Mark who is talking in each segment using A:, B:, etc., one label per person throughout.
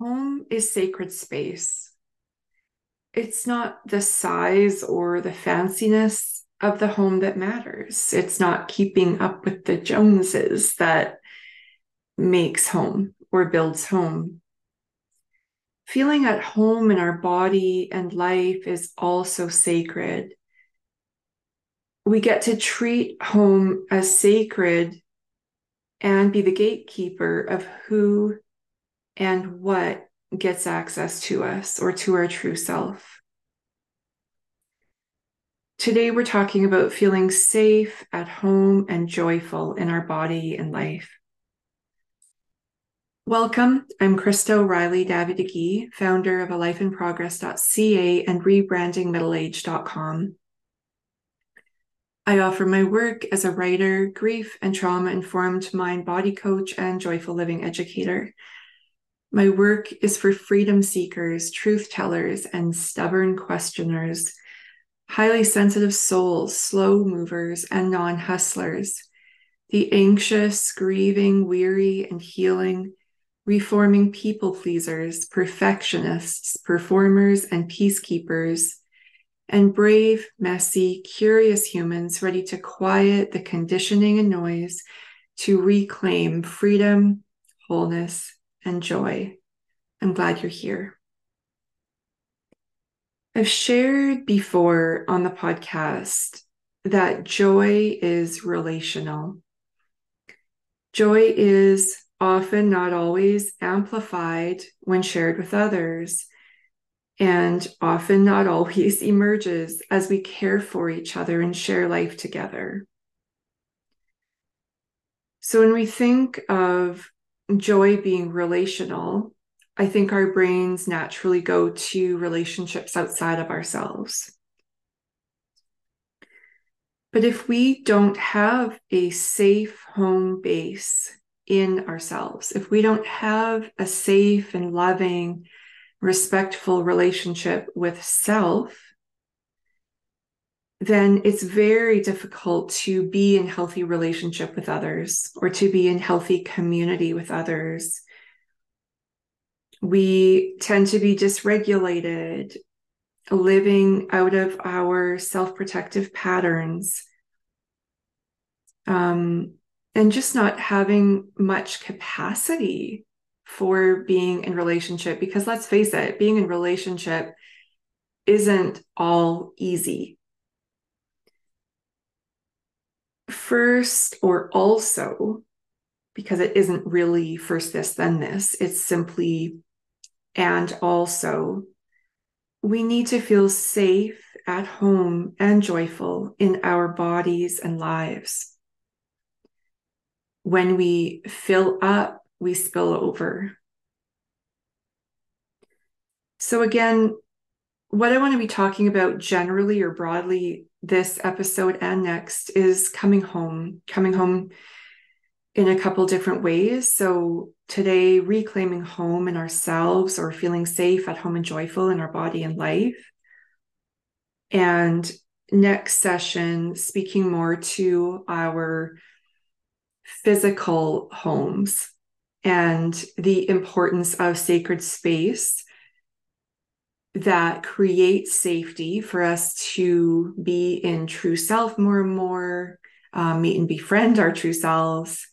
A: home is sacred space. It's not the size or the fanciness of the home that matters. It's not keeping up with the Joneses that makes home or builds home. Feeling at home in our body and life is also sacred. We get to treat home as sacred and be the gatekeeper of who and what gets access to us or to our true self. Today, we're talking about feeling safe at home and joyful in our body and life. Welcome. I'm Krista O'Reilly Davi-Digui founder of a lifeinprogress.ca and rebrandingmiddleage.com. I offer my work as a writer, grief and trauma informed mind body coach, and joyful living educator. My work is for freedom seekers, truth tellers, and stubborn questioners, highly sensitive souls, slow movers, and non hustlers, the anxious, grieving, weary, and healing, reforming people pleasers, perfectionists, performers, and peacekeepers, and brave, messy, curious humans ready to quiet the conditioning and noise to reclaim freedom, wholeness, and joy. I'm glad you're here. I've shared before on the podcast that joy is relational. Joy is often, not always, amplified when shared with others, and often, not always, emerges as we care for each other and share life together. So, when we think of joy being relational, I think our brains naturally go to relationships outside of ourselves. But if we don't have a safe home base in ourselves, if we don't have a safe and loving, respectful relationship with self, then it's very difficult to be in healthy relationship with others or to be in healthy community with others. We tend to be dysregulated, living out of our self protective patterns, um, and just not having much capacity for being in relationship. Because let's face it, being in relationship isn't all easy first or also, because it isn't really first this, then this, it's simply and also. We need to feel safe at home and joyful in our bodies and lives. When we fill up, we spill over. So, again, what I want to be talking about generally or broadly this episode and next is coming home, coming home in a couple different ways. So, today, reclaiming home in ourselves or feeling safe at home and joyful in our body and life. And next session, speaking more to our physical homes and the importance of sacred space that creates safety for us to be in true self more and more, um, meet and befriend our true selves,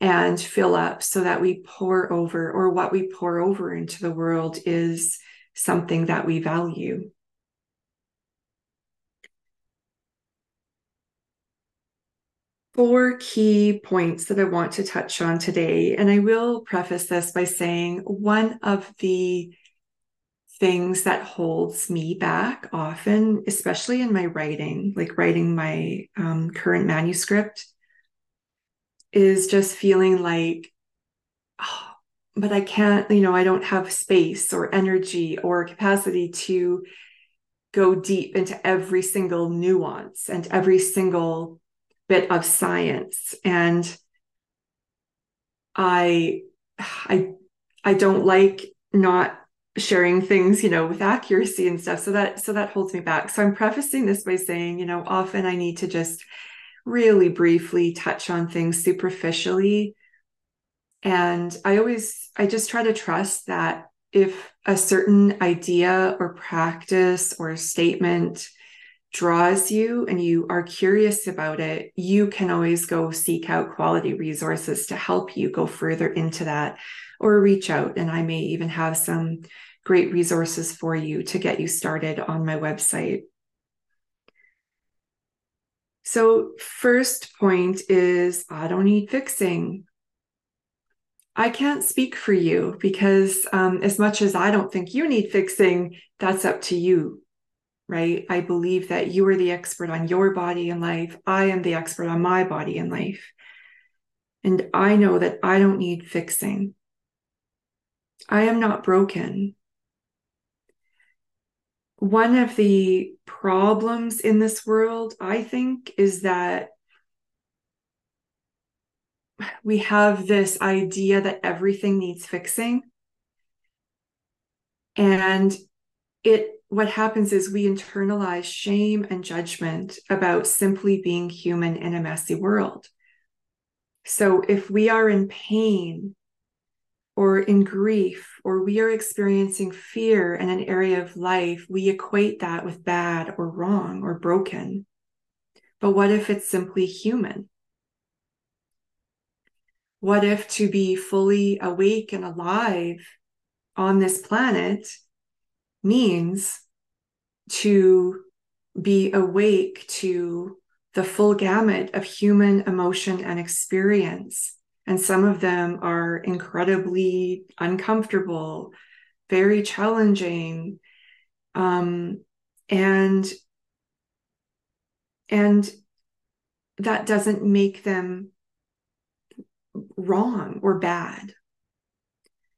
A: and fill up so that we pour over, or what we pour over into the world is something that we value. Four key points that I want to touch on today. And I will preface this by saying one of the things that holds me back often especially in my writing like writing my um, current manuscript is just feeling like oh, but i can't you know i don't have space or energy or capacity to go deep into every single nuance and every single bit of science. And i i i don't like not sharing things you know with accuracy and stuff. So that so that holds me back. So i'm prefacing this by saying you know often i need to just really briefly touch on things superficially. And i always i just try to trust that if a certain idea or practice or statement draws you and you are curious about it, you can always go seek out quality resources to help you go further into that or reach out. And I may even have some great resources for you to get you started on my website. So, first point is I don't need fixing. I can't speak for you because, um, as much as I don't think you need fixing, that's up to you, right? I believe that you are the expert on your body and life. I am the expert on my body and life. And I know that I don't need fixing. I am not broken. One of the problems in this world, I think, is that we have this idea that everything needs fixing. And it what happens is we internalize shame and judgment about simply being human in a messy world. So if we are in pain or in grief or we are experiencing fear in an area of life, we equate that with bad or wrong or broken. But what if it's simply human? What if to be fully awake and alive on this planet means to be awake to the full gamut of human emotion and experience? And some of them are incredibly uncomfortable, very challenging. Um, and and that doesn't make them wrong or bad.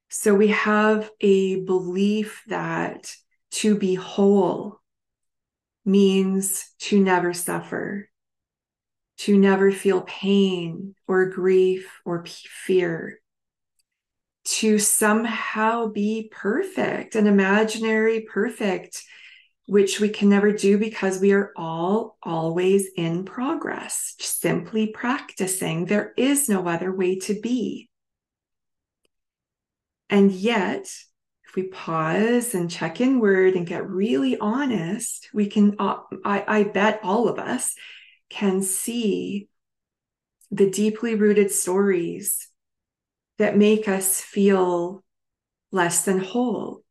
A: So we have a belief that to be whole means to never suffer, to never feel pain or grief or fear, to somehow be perfect, an imaginary perfect which we can never do because we are all always in progress, simply practicing. There is no other way to be. And yet, if we pause and check inward and get really honest, we can, uh, I, I bet all of us can see the deeply rooted stories that make us feel less than whole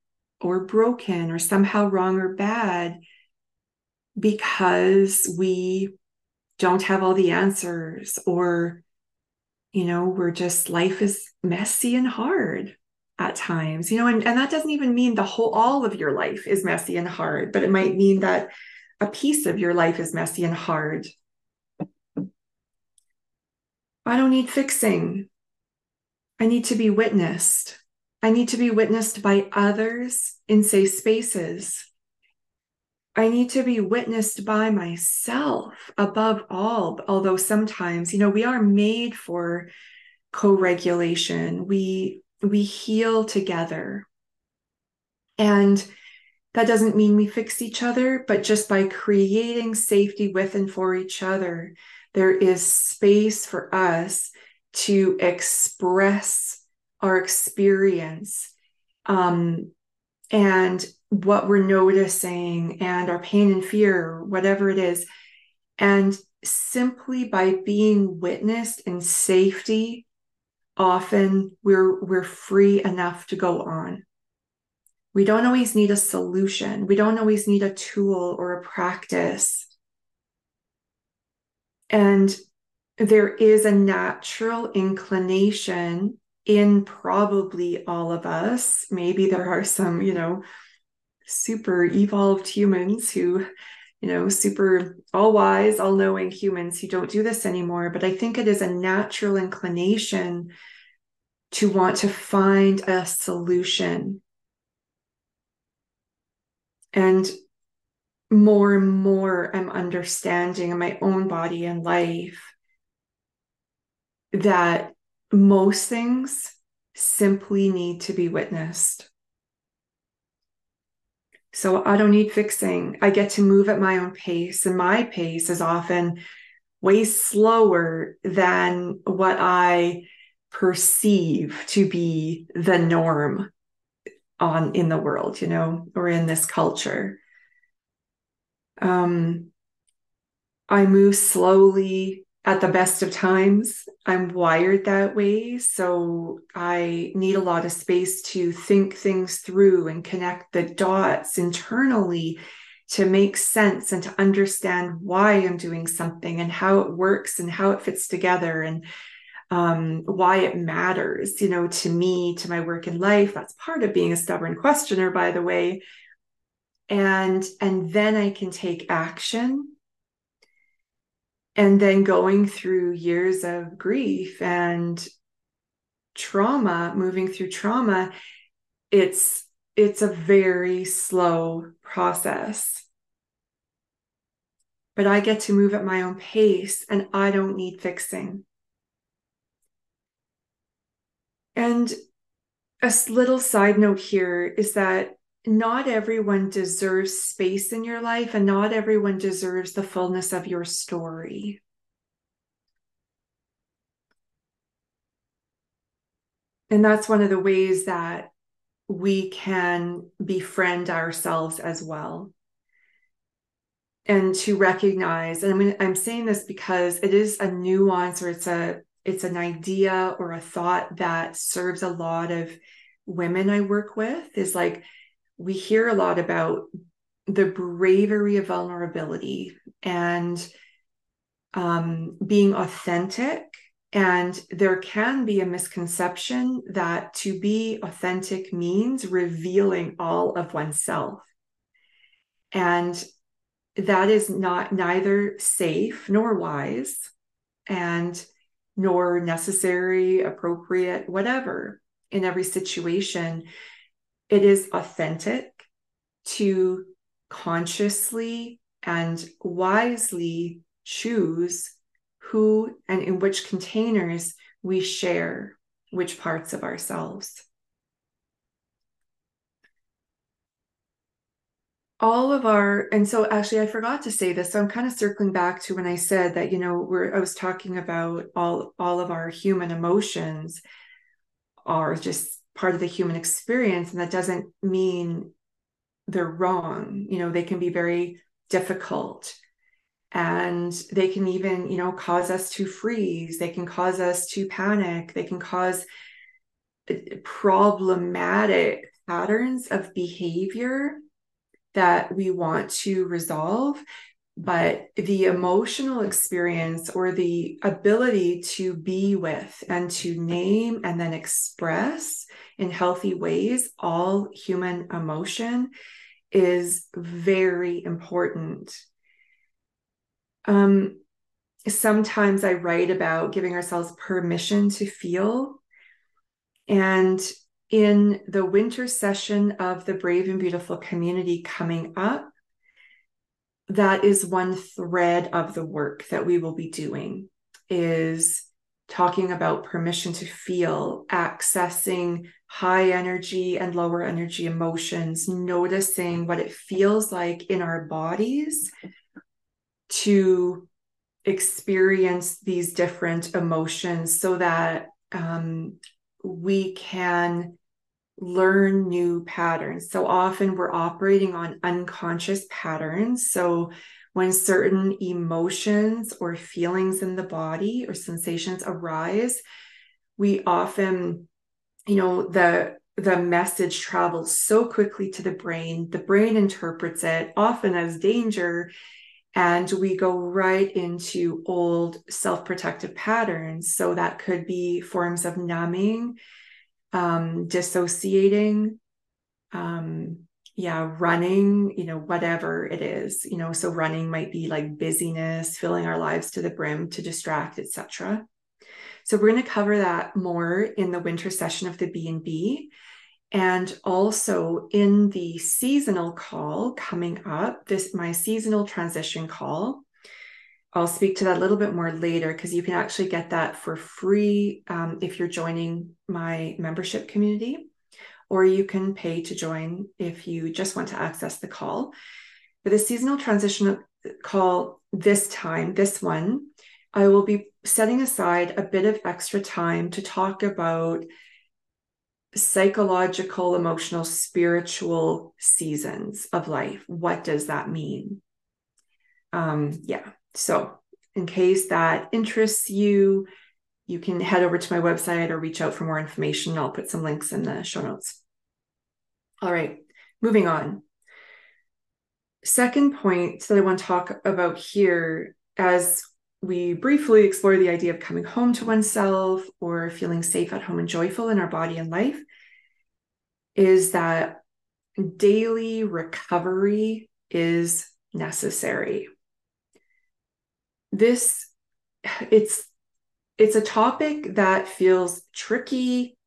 A: or broken or somehow wrong or bad because we don't have all the answers or you know we're just life is messy and hard at times you know and, and that doesn't even mean the whole all of your life is messy and hard but it might mean that a piece of your life is messy and hard i don't need fixing i need to be witnessed I need to be witnessed by others in safe spaces. I need to be witnessed by myself above all, although sometimes, you know, we are made for co-regulation. We we heal together. And that doesn't mean we fix each other, but just by creating safety with and for each other, there is space for us to express our experience um, and what we're noticing and our pain and fear, whatever it is. And simply by being witnessed in safety, often we're we're free enough to go on. We don't always need a solution. We don't always need a tool or a practice. And there is a natural inclination in probably all of us. Maybe there are some, you know, super evolved humans who, you know, super all wise, all knowing humans who don't do this anymore. But I think it is a natural inclination to want to find a solution. And more and more, I'm understanding in my own body and life that most things simply need to be witnessed. So I don't need fixing. I get to move at my own pace, and my pace is often way slower than what I perceive to be the norm. on in the world, you know, or in this culture. Um, I move slowly at the best of times. I'm wired that way. So I need a lot of space to think things through and connect the dots internally to make sense and to understand why I'm doing something and how it works and how it fits together and um, why it matters, you know, to me, to my work in life. That's part of being a stubborn questioner, by the way. And and then I can take action. And then going through years of grief and trauma, moving through trauma, it's it's a very slow process. But I get to move at my own pace and I don't need fixing. And a little side note here is that not everyone deserves space in your life and not everyone deserves the fullness of your story. And that's one of the ways that we can befriend ourselves as well. And to recognize, and I mean, I'm saying this because it is a nuance or it's a it's an idea or a thought that serves a lot of women I work with is like we hear a lot about the bravery of vulnerability and um, being authentic. And there can be a misconception that to be authentic means revealing all of oneself. And that is not neither safe nor wise. And nor necessary, appropriate, whatever in every situation. It is authentic to consciously and wisely choose who and in which containers we share which parts of ourselves. all of our and so actually i forgot to say this so i'm kind of circling back to when i said that you know we're i was talking about all all of our human emotions are just part of the human experience and that doesn't mean they're wrong. You know they can be very difficult. And they can even you know cause us to freeze. They can cause us to panic. They can cause uh, problematic patterns of behavior that we want to resolve. But the emotional experience or the ability to be with and to name and then express in healthy ways all human emotion is very important. Um, sometimes I write about giving ourselves permission to feel. And in the winter session of the Brave and Beautiful community coming up, that is one thread of the work that we will be doing is talking about permission to feel, accessing high energy and lower energy emotions, noticing what it feels like in our bodies to experience these different emotions so that um, we can learn new patterns. So often we're operating on unconscious patterns. So when certain emotions or feelings in the body or sensations arise, we often, you know, the the message travels so quickly to the brain. The brain interprets it often as danger and we go right into old self-protective patterns so that could be forms of numbing um, dissociating um, yeah running you know whatever it is you know so running might be like busyness filling our lives to the brim to distract etc so we're going to cover that more in the winter session of the b&b and also in the seasonal call coming up, this my seasonal transition call. I'll speak to that a little bit more later because you can actually get that for free um, if you're joining my membership community, or you can pay to join if you just want to access the call. But the seasonal transition call this time, this one, I will be setting aside a bit of extra time to talk about psychological, emotional, spiritual seasons of life. What does that mean? Um, yeah. So, in case that interests you, you can head over to my website or reach out for more information. I'll put some links in the show notes. All right, moving on. Second point that I want to talk about here as we briefly explore the idea of coming home to oneself or feeling safe at home and joyful in our body and life is that daily recovery is necessary. This it's it's a topic that feels tricky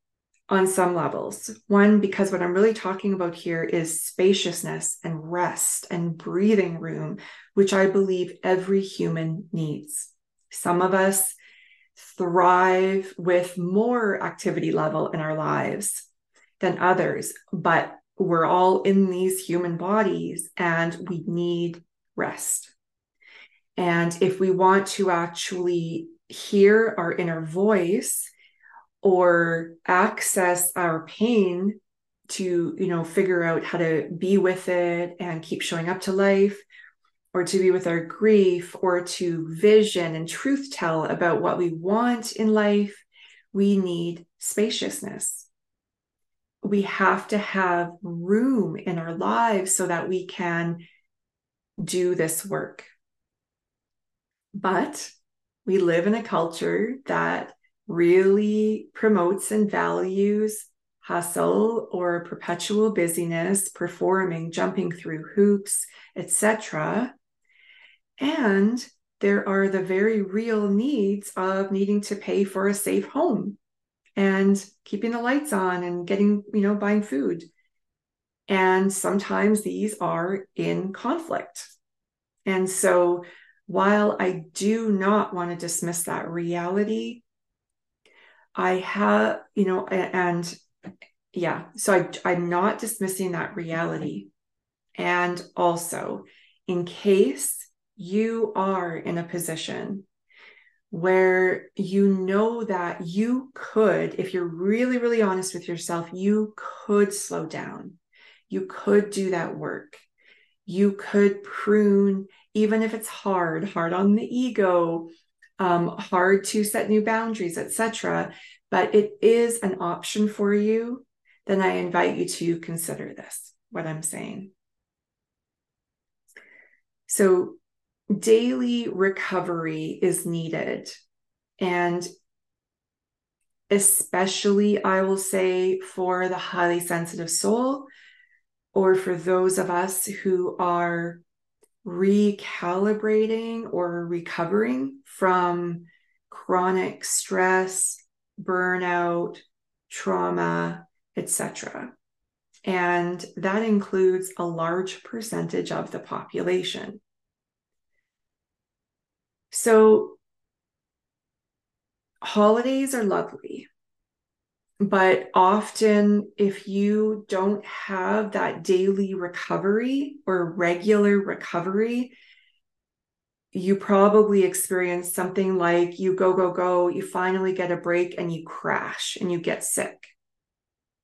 A: on some levels. One, because what I'm really talking about here is spaciousness and rest and breathing room, which I believe every human needs. Some of us thrive with more activity level in our lives than others, but we're all in these human bodies and we need rest. And if we want to actually hear our inner voice or access our pain to you know figure out how to be with it and keep showing up to life or to be with our grief or to vision and truth tell about what we want in life we need spaciousness. We have to have room in our lives so that we can do this work. But we live in a culture that really promotes and values hustle or perpetual busyness, performing, jumping through hoops, etc. And there are the very real needs of needing to pay for a safe home and keeping the lights on and getting, you know, buying food. And sometimes these are in conflict. And so while I do not want to dismiss that reality, I have, you know, and yeah, so I, I'm not dismissing that reality. And also, in case you are in a position where you know that you could, if you're really, really honest with yourself, you could slow down. You could do that work. You could prune even if it's hard, hard on the ego, um, hard to set new boundaries, etc. But it is an option for you. Then I invite you to consider this, what I'm saying. So, daily recovery is needed. And especially, I will say, for the highly sensitive soul, or for those of us who are recalibrating or recovering from chronic stress, burnout, trauma, etc. And that includes a large percentage of the population. So, holidays are lovely. But often, if you don't have that daily recovery or regular recovery, you probably experience something like you go, go, go, you finally get a break and you crash and you get sick.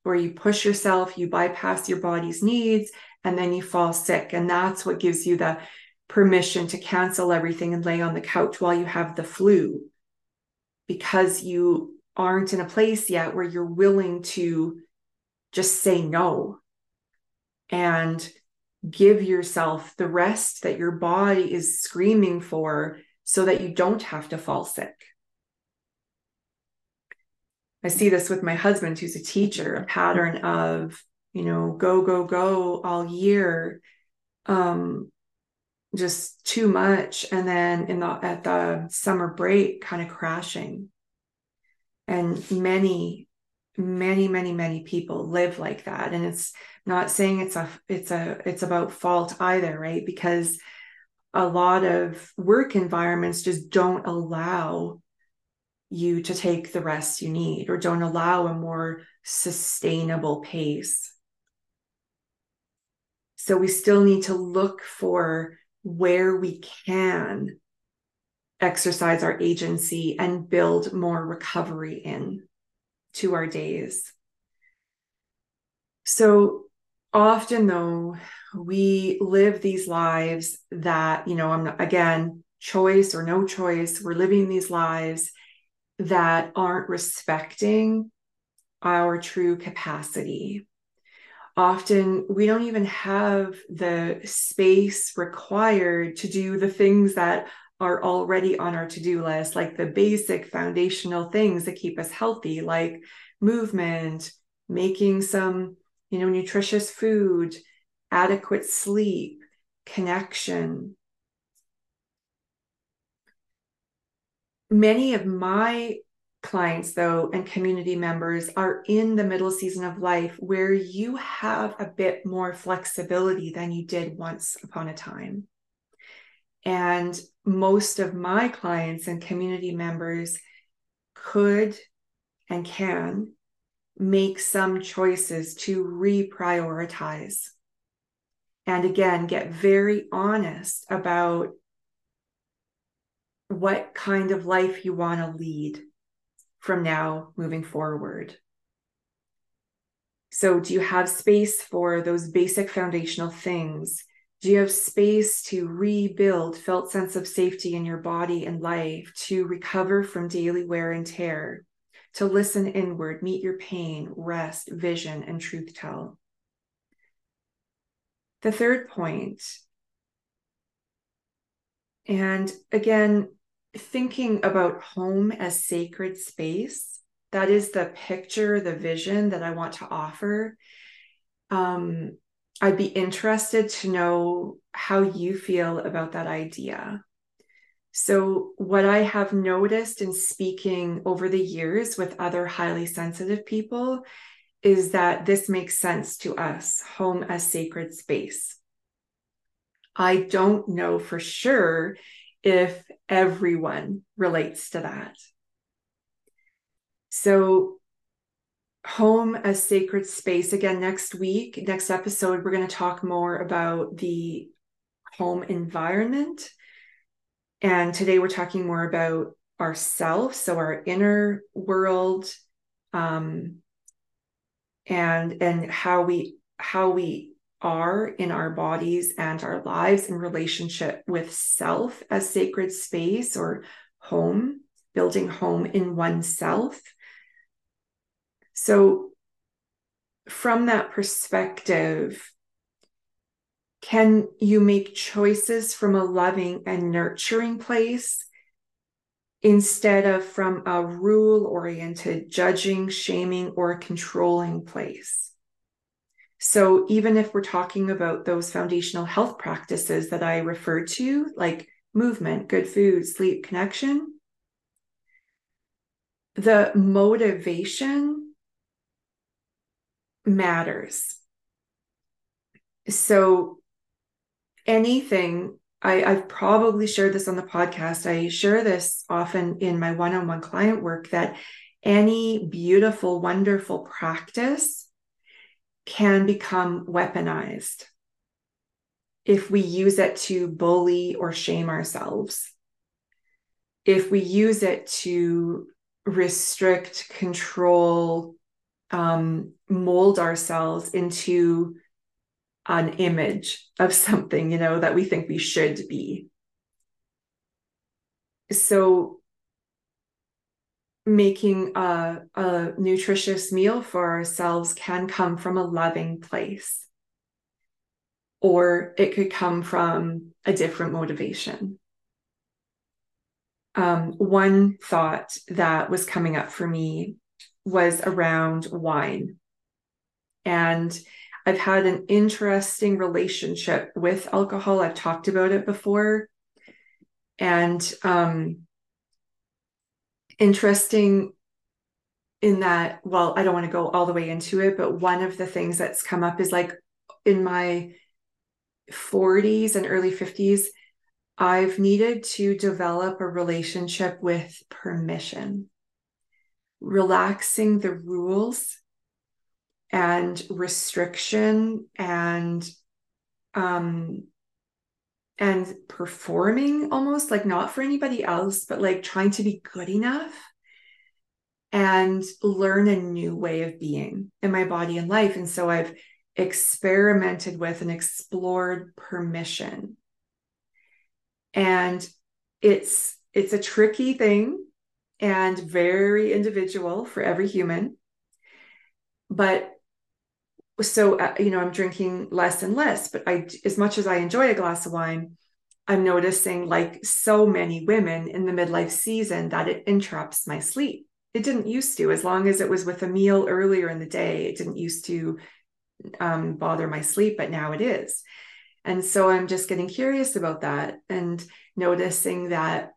A: Or you push yourself, you bypass your body's needs, and then you fall sick. And that's what gives you the permission to cancel everything and lay on the couch while you have the flu because you aren't in a place yet where you're willing to just say no and give yourself the rest that your body is screaming for so that you don't have to fall sick. I see this with my husband, who's a teacher, a pattern of, you know, go, go, go all year, um, just too much. And then in the at the summer break, kind of crashing and many many many many people live like that. And it's not saying it's a it's a it's about fault either right? Because a lot of work environments just don't allow you to take the rest you need or don't allow a more sustainable pace. So we still need to look for where we can exercise our agency and build more recovery in to our days. So often, though, we live these lives that, you know, I'm not, again, choice or no choice, we're living these lives that aren't respecting our true capacity. Often we don't even have the space required to do the things that are already on our to do list, like the basic foundational things that keep us healthy, like movement, making some, you know, nutritious food, adequate sleep, connection. Many of my clients, though, and community members are in the middle season of life where you have a bit more flexibility than you did once upon a time. And most of my clients and community members could and can make some choices to reprioritize. And again, get very honest about what kind of life you want to lead from now moving forward. So, do you have space for those basic foundational things? Do you have space to rebuild felt sense of safety in your body and life, to recover from daily wear and tear, to listen inward, meet your pain, rest, vision, and truth tell? The third point, and again, thinking about home as sacred space that is the picture the vision that i want to offer um, i'd be interested to know how you feel about that idea so what i have noticed in speaking over the years with other highly sensitive people is that this makes sense to us home as sacred space i don't know for sure if everyone relates to that. So, home as sacred space. Again, next week, next episode, we're going to talk more about the home environment. And today we're talking more about ourselves, so our inner world, um, and and how we how we are in our bodies and our lives in relationship with self as sacred space or home, building home in oneself. So, from that perspective, can you make choices from a loving and nurturing place instead of from a rule oriented, judging, shaming, or controlling place? So, even if we're talking about those foundational health practices that I referred to, like movement, good food, sleep, connection, the motivation matters. So, anything, I, I've probably shared this on the podcast. I share this often in my one on one client work that any beautiful, wonderful practice can become weaponized if we use it to bully or shame ourselves, if we use it to restrict, control, um, mold ourselves into an image of something, you know, that we think we should be. So making a, a nutritious meal for ourselves can come from a loving place or it could come from a different motivation um, one thought that was coming up for me was around wine. And i've had an interesting relationship with alcohol. I've talked about it before. And um, interesting in that well i don't want to go all the way into it but one of the things that's come up is like in my 40s and early 50s i've needed to develop a relationship with permission relaxing the rules and restriction and um and performing almost like not for anybody else, but like trying to be good enough and learn a new way of being in my body and life. And so I've experimented with and explored permission. And it's it's a tricky thing and very individual for every human. But so uh, you know, I'm drinking less and less, but I as much as I enjoy a glass of wine, I'm noticing like so many women in the midlife season that it interrupts my sleep. It didn't used to, as long as it was with a meal earlier in the day, it didn't used to um, bother my sleep, but now it is. And so I'm just getting curious about that and noticing that,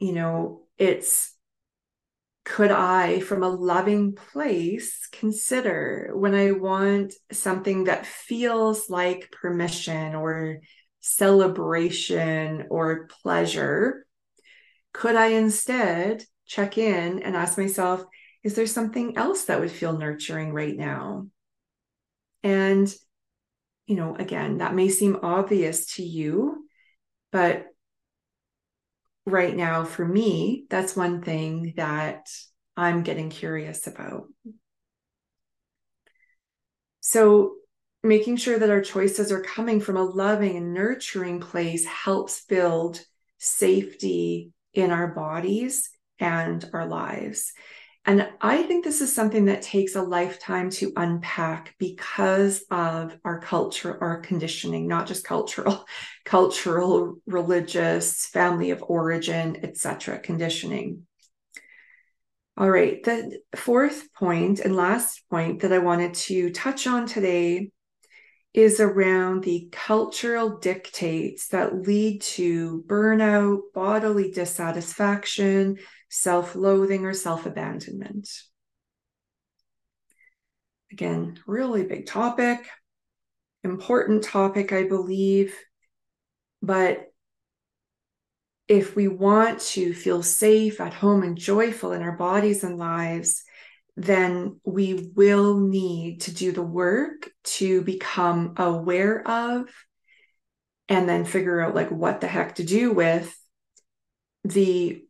A: you know, it's could I, from a loving place, consider when I want something that feels like permission or celebration or pleasure? Could I instead check in and ask myself, is there something else that would feel nurturing right now? And, you know, again, that may seem obvious to you, but right now for me, that's one thing that I'm getting curious about. So, making sure that our choices are coming from a loving and nurturing place helps build safety in our bodies and our lives. And I think this is something that takes a lifetime to unpack because of our culture, our conditioning, not just cultural, cultural, religious, family of origin, etc. conditioning. All right, the fourth point and last point that I wanted to touch on today is around the cultural dictates that lead to burnout, bodily dissatisfaction, self loathing, or self abandonment. Again, really big topic, important topic, I believe. But if we want to feel safe at home and joyful in our bodies and lives, then we will need to do the work to become aware of and then figure out like what the heck to do with the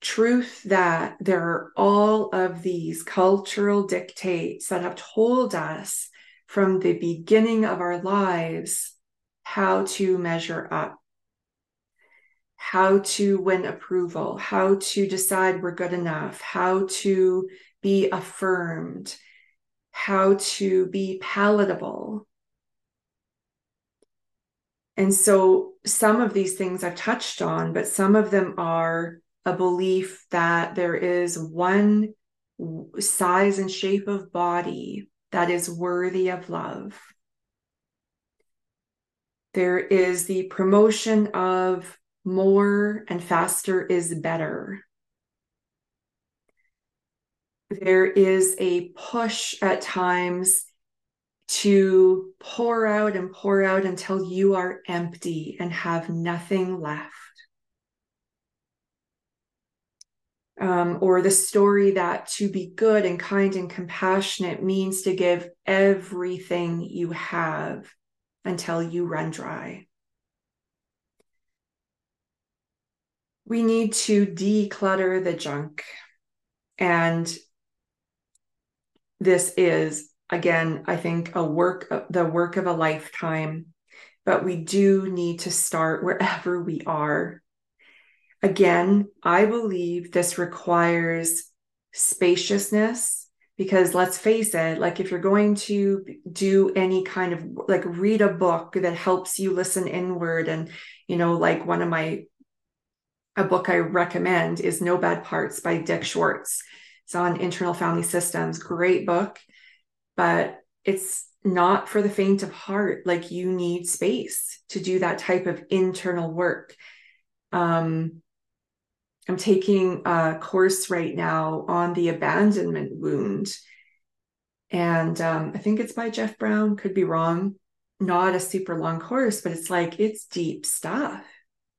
A: truth that there are all of these cultural dictates that have told us from the beginning of our lives how to measure up, how to win approval, how to decide we're good enough, how to be affirmed, how to be palatable. And so some of these things I've touched on, but some of them are a belief that there is one size and shape of body that is worthy of love. There is the promotion of more and faster is better. There is a push at times to pour out and pour out until you are empty and have nothing left. Um, or the story that to be good and kind and compassionate means to give everything you have until you run dry. We need to declutter the junk. And this is, again, I think a work, the work of a lifetime. But we do need to start wherever we are Again, I believe this requires spaciousness because let's face it, like if you're going to do any kind of like read a book that helps you listen inward, and you know, like one of my a book I recommend is No Bad Parts by Dick Schwartz. It's on internal family systems, great book, but it's not for the faint of heart. Like you need space to do that type of internal work. Um, I'm taking a course right now on the abandonment wound. And um, I think it's by Jeff Brown, could be wrong. Not a super long course, but it's like it's deep stuff.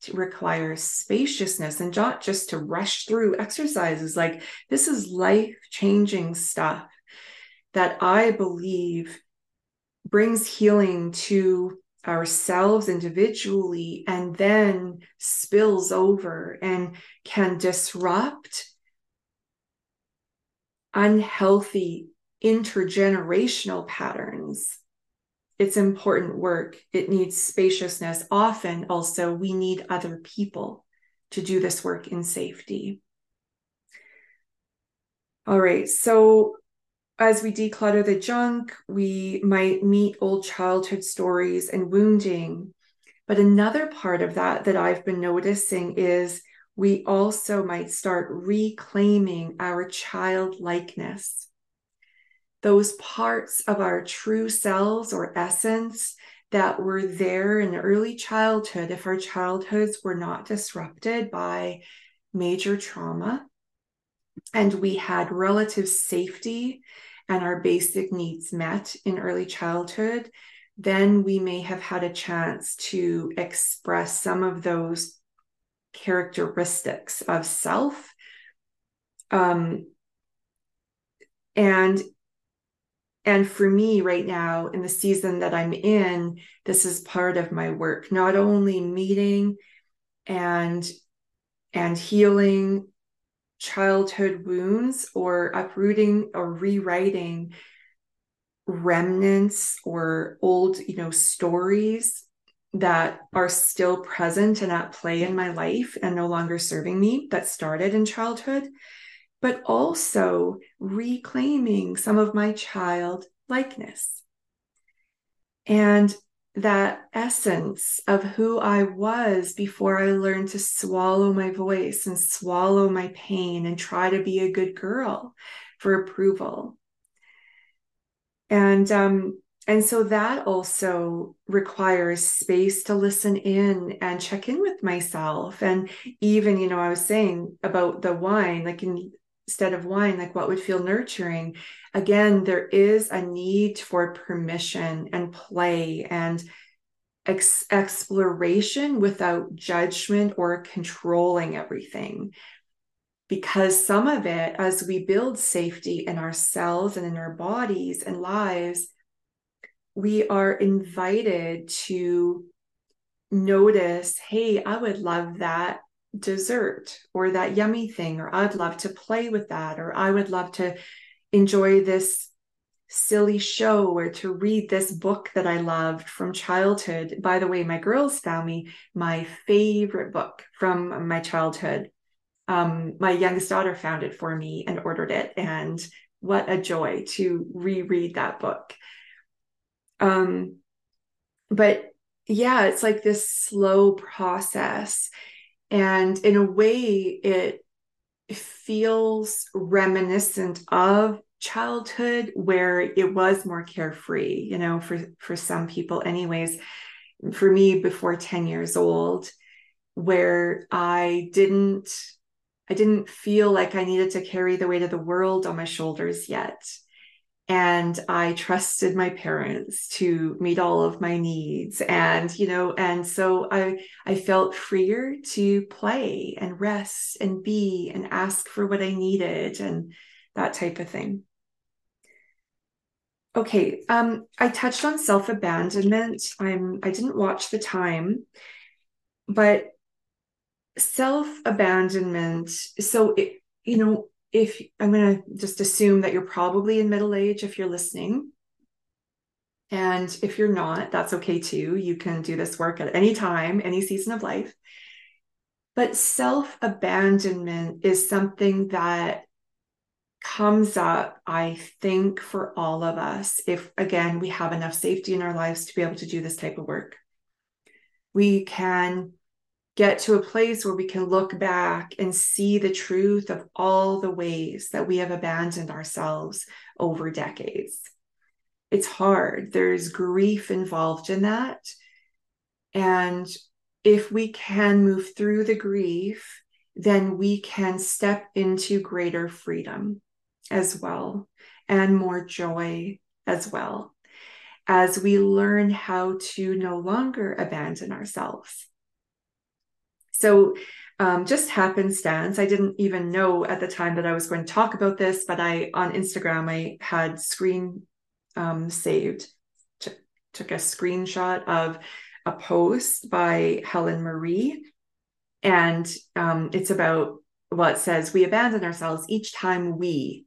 A: It requires spaciousness and not just to rush through exercises. Like this is life changing stuff that I believe brings healing to ourselves individually and then spills over and can disrupt unhealthy intergenerational patterns, it's important work. It needs spaciousness. Often, also, we need other people to do this work in safety. All right, so as we declutter the junk, we might meet old childhood stories and wounding. But another part of that that I've been noticing is we also might start reclaiming our childlikeness. Those parts of our true selves or essence that were there in early childhood, if our childhoods were not disrupted by major trauma, and we had relative safety and our basic needs met in early childhood, then we may have had a chance to express some of those characteristics of self. Um, and and for me right now in the season that i'm in this is part of my work not only meeting and and healing childhood wounds or uprooting or rewriting remnants or old you know stories that are still present and at play in my life and no longer serving me that started in childhood but also reclaiming some of my child likeness. And that essence of who I was before I learned to swallow my voice and swallow my pain and try to be a good girl for approval. And um, and so that also requires space to listen in and check in with myself. And even, you know, I was saying about the wine, like in, instead of wine, like what would feel nurturing. Again, there is a need for permission and play and ex- exploration without judgment or controlling everything. Because some of it, as we build safety in ourselves and in our bodies and lives, we are invited to notice hey, I would love that dessert or that yummy thing, or I'd love to play with that, or I would love to enjoy this silly show or to read this book that I loved from childhood. By the way, my girls found me my favorite book from my childhood. Um, my youngest daughter found it for me and ordered it. And what a joy to reread that book. Um, but yeah, it's like this slow process. And in a way, it feels reminiscent of childhood where it was more carefree, you know, for, for some people, anyways. For me, before 10 years old, where I didn't I didn't feel like I needed to carry the weight of the world on my shoulders yet and i trusted my parents to meet all of my needs. And you know and so i i felt freer to play and rest and be and ask for what i needed and that type of thing. Okay um i touched on self-abandonment. I'm i didn't watch the time but self-abandonment so it you know if I'm going to just assume that you're probably in middle age if you're listening. And if you're not, that's okay too. You can do this work at any time, any season of life. But self abandonment is something that comes up, I think, for all of us, if again, we have enough safety in our lives to be able to do this type of work. We can get to a place where we can look back and see the truth of all the ways that we have abandoned ourselves over decades. It's hard. There's grief involved in that. And if we can move through the grief, then we can step into greater freedom as well and more joy as well as we learn how to no longer abandon ourselves so, um, just happenstance, I didn't even know at the time that I was going to talk about this, but I on Instagram I had screen um, saved, t- took a screenshot of a post by Helen Marie, and um, it's about what well, says we abandon ourselves each time we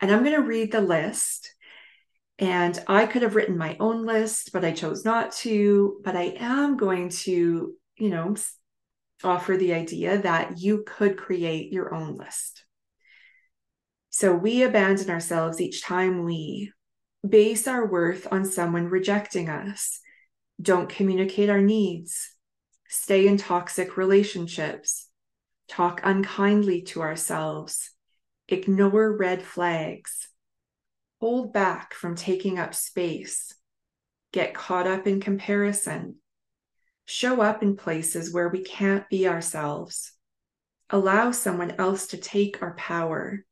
A: And I'm going to read the list. And I could have written my own list, but I chose not to. But I am going to, you know, offer the idea that you could create your own list. So we abandon ourselves each time we base our worth on someone rejecting us, don't communicate our needs, stay in toxic relationships, talk unkindly to ourselves, ignore red flags, hold back from taking up space, get caught up in comparison, show up in places where we can't be ourselves, allow someone else to take our power,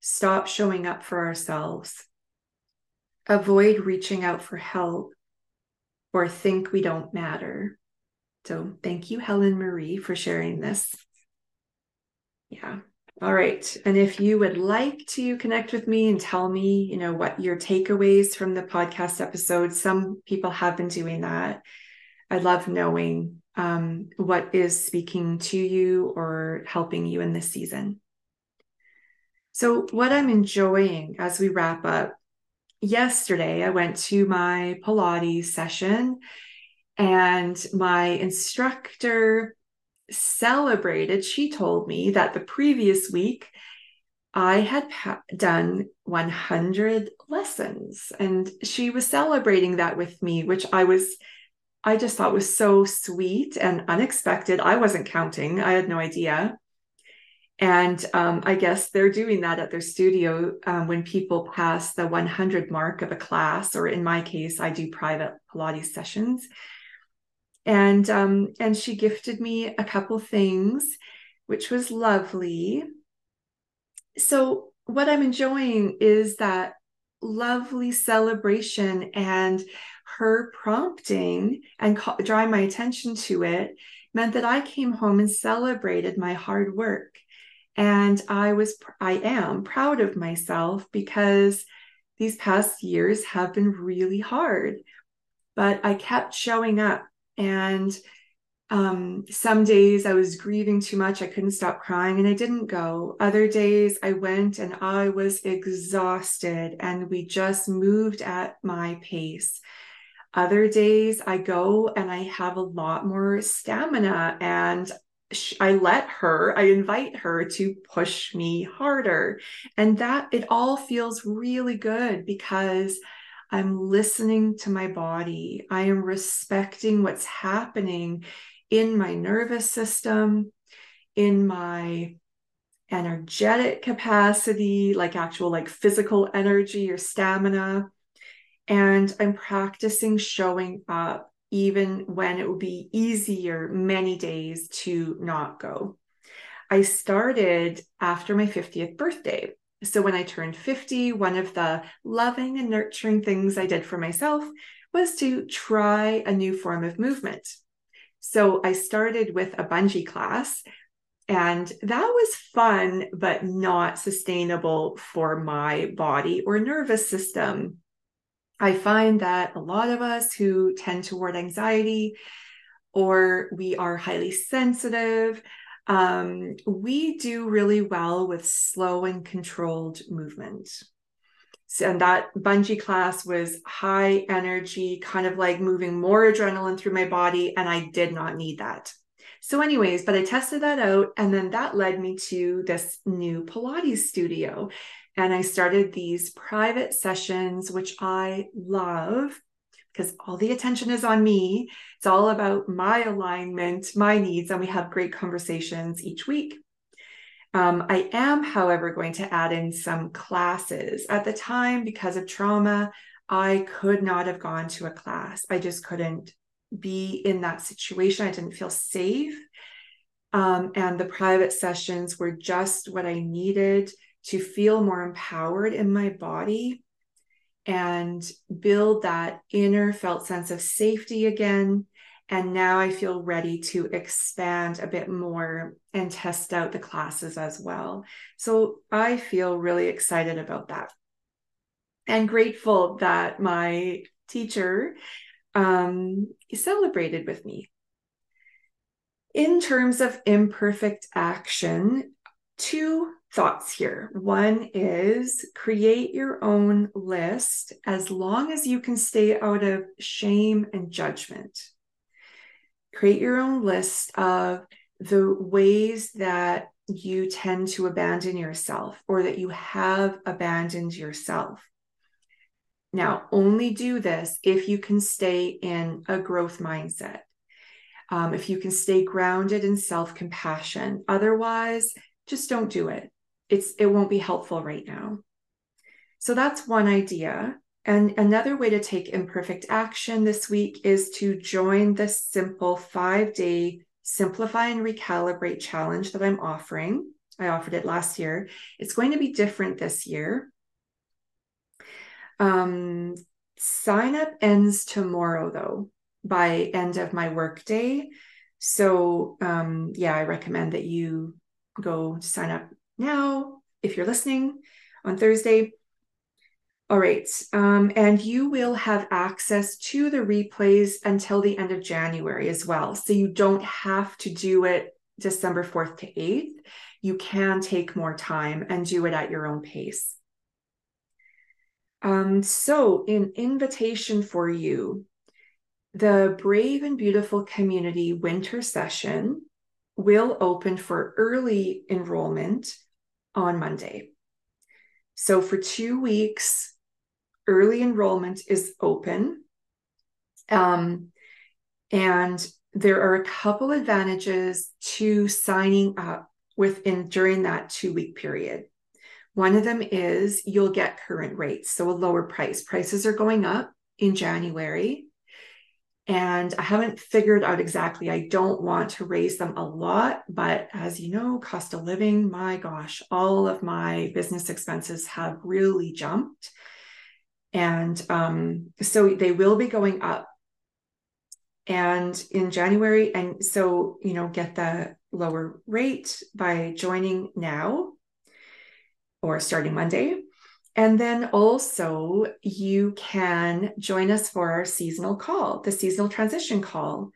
A: stop showing up for ourselves, avoid reaching out for help, or think we don't matter. So, thank you, Helen Marie, for sharing this. Yeah. All right. And if you would like to connect with me and tell me, you know, what your takeaways from the podcast episode, some people have been doing that. I love knowing um, what is speaking to you or helping you in this season. So, what I'm enjoying as we wrap up, yesterday I went to my Pilates session and my instructor celebrated. She told me that the previous week I had pa- done 100 lessons and she was celebrating that with me, which I was I just thought was so sweet and unexpected. I wasn't counting, I had no idea. And um, I guess they're doing that at their studio um, when people pass the 100 mark of a class, or in my case, I do private Pilates sessions. And um, and she gifted me a couple things, which was lovely. So what I'm enjoying is that lovely celebration and her prompting and ca- drawing my attention to it meant that I came home and celebrated my hard work. And I was, I am proud of myself because these past years have been really hard. But I kept showing up. And um, some days I was grieving too much. I couldn't stop crying and I didn't go. Other days I went and I was exhausted and we just moved at my pace. Other days I go and I have a lot more stamina and I let her, I invite her to push me harder. And that it all feels really good because I'm listening to my body. I am respecting what's happening in my nervous system, in my energetic capacity, like actual like physical energy or stamina. And I'm practicing showing up even when it would be easier many days to not go. I started after my 50th birthday. So when I turned 50, one of the loving and nurturing things I did for myself was to try a new form of movement. So I started with a bungee class, and that was fun, but not sustainable for my body or nervous system. I find that a lot of us who tend toward anxiety or we are highly sensitive, um, we do really well with slow and controlled movement. So, and that bungee class was high energy, kind of like moving more adrenaline through my body, and I did not need that. So, anyways, but I tested that out, and then that led me to this new Pilates studio. And I started these private sessions, which I love because all the attention is on me. It's all about my alignment, my needs, and we have great conversations each week. Um, I am, however, going to add in some classes. At the time, because of trauma, I could not have gone to a class. I just couldn't be in that situation. I didn't feel safe. Um, and the private sessions were just what I needed to feel more empowered in my body and build that inner felt sense of safety again. And now I feel ready to expand a bit more and test out the classes as well. So I feel really excited about that and grateful that my teacher um, celebrated with me. In terms of imperfect action, two thoughts here. One is create your own list as long as you can stay out of shame and judgment. Create your own list of the ways that you tend to abandon yourself or that you have abandoned yourself. Now, only do this if you can stay in a growth mindset, um, if you can stay grounded in self compassion. Otherwise, just don't do it. It's it won't be helpful right now. So that's one idea. And another way to take imperfect action this week is to join the simple five day simplify and recalibrate challenge that I'm offering. I offered it last year. It's going to be different this year. Um, sign up ends tomorrow though, by end of my workday. So um, yeah, I recommend that you go sign up now if you're listening on Thursday. All right. Um, and you will have access to the replays until the end of January as well. So you don't have to do it December 4th to 8th. You can take more time and do it at your own pace. Um, so, in invitation for you, the Brave and Beautiful Community Winter Session will open for early enrollment on Monday. So, for two weeks, early enrollment is open. Um, and there are a couple advantages to signing up within during that two week period. One of them is you'll get current rates, so a lower price. Prices are going up in January. And I haven't figured out exactly. I don't want to raise them a lot, but as you know, cost of living, my gosh, all of my business expenses have really jumped. And um, so they will be going up. And in January, and so, you know, get the lower rate by joining now or starting Monday. And then also, you can join us for our seasonal call, the seasonal transition call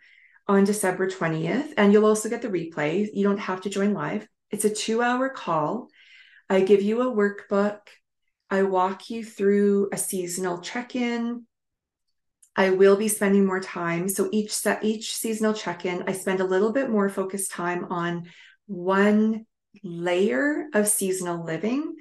A: on December 20th. And you'll also get the replay. You don't have to join live, it's a two hour call. I give you a workbook I walk you through a seasonal check-in. I will be spending more time. So each set, each seasonal check-in, I spend a little bit more focused time on one layer of seasonal living.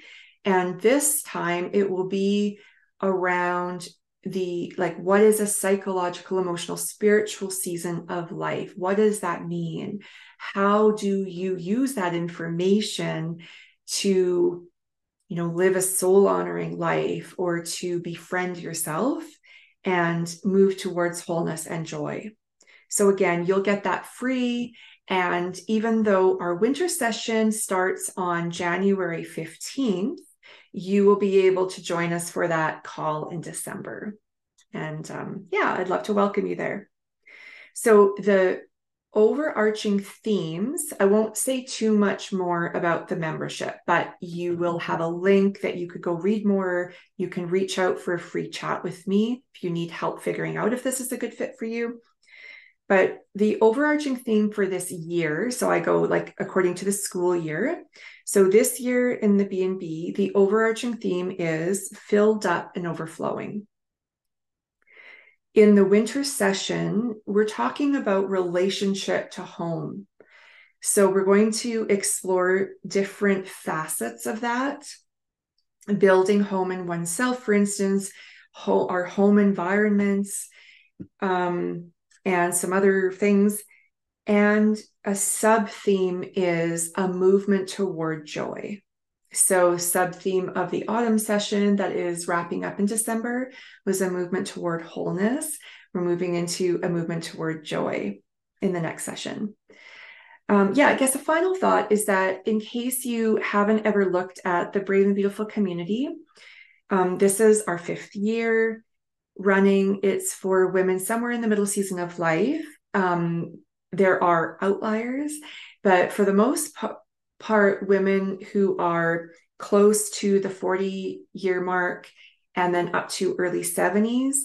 A: And this time it will be around the like what is a psychological emotional spiritual season of life what does that mean how do you use that information to you know, live a soul honoring life or to befriend yourself and move towards wholeness and joy. So, again, you'll get that free. And even though our winter session starts on January 15th, you will be able to join us for that call in December. And um, yeah, I'd love to welcome you there. So, the overarching themes. I won't say too much more about the membership, but you will have a link that you could go read more. You can reach out for a free chat with me if you need help figuring out if this is a good fit for you. But the overarching theme for this year, so I go like according to the school year. So this year in the B&B, the overarching theme is filled up and overflowing in the winter session, we're talking about relationship to home. So we're going to explore different facets of that. Building home in oneself, for instance, our home environments, um, and some other things. And a sub theme is a movement toward joy. So, sub theme of the autumn session that is wrapping up in December was a movement toward wholeness. We're moving into a movement toward joy in the next session. Um, yeah, I guess a final thought is that in case you haven't ever looked at the Brave and Beautiful community, um, this is our fifth year running. It's for women somewhere in the middle season of life. Um, there are outliers, but for the most part, part women who are close to the 40 year mark and then up to early 70s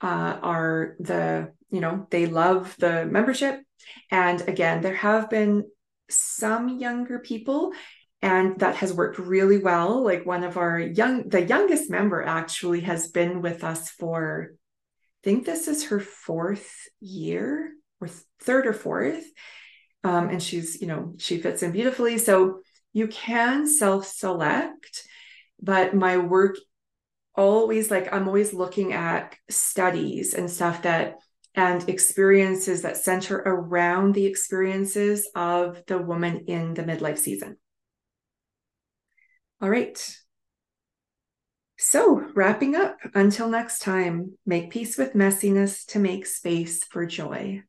A: uh, are the you know they love the membership and again there have been some younger people and that has worked really well. Like one of our young the youngest member actually has been with us for i think this is her fourth year or third or fourth. Um, and she's you know she fits in beautifully. So you can self-select but my work always like i'm always looking at studies and stuff that and experiences that center around the experiences of the woman in the midlife season all right. So, wrapping up, until next time, make peace with messiness to make space for joy.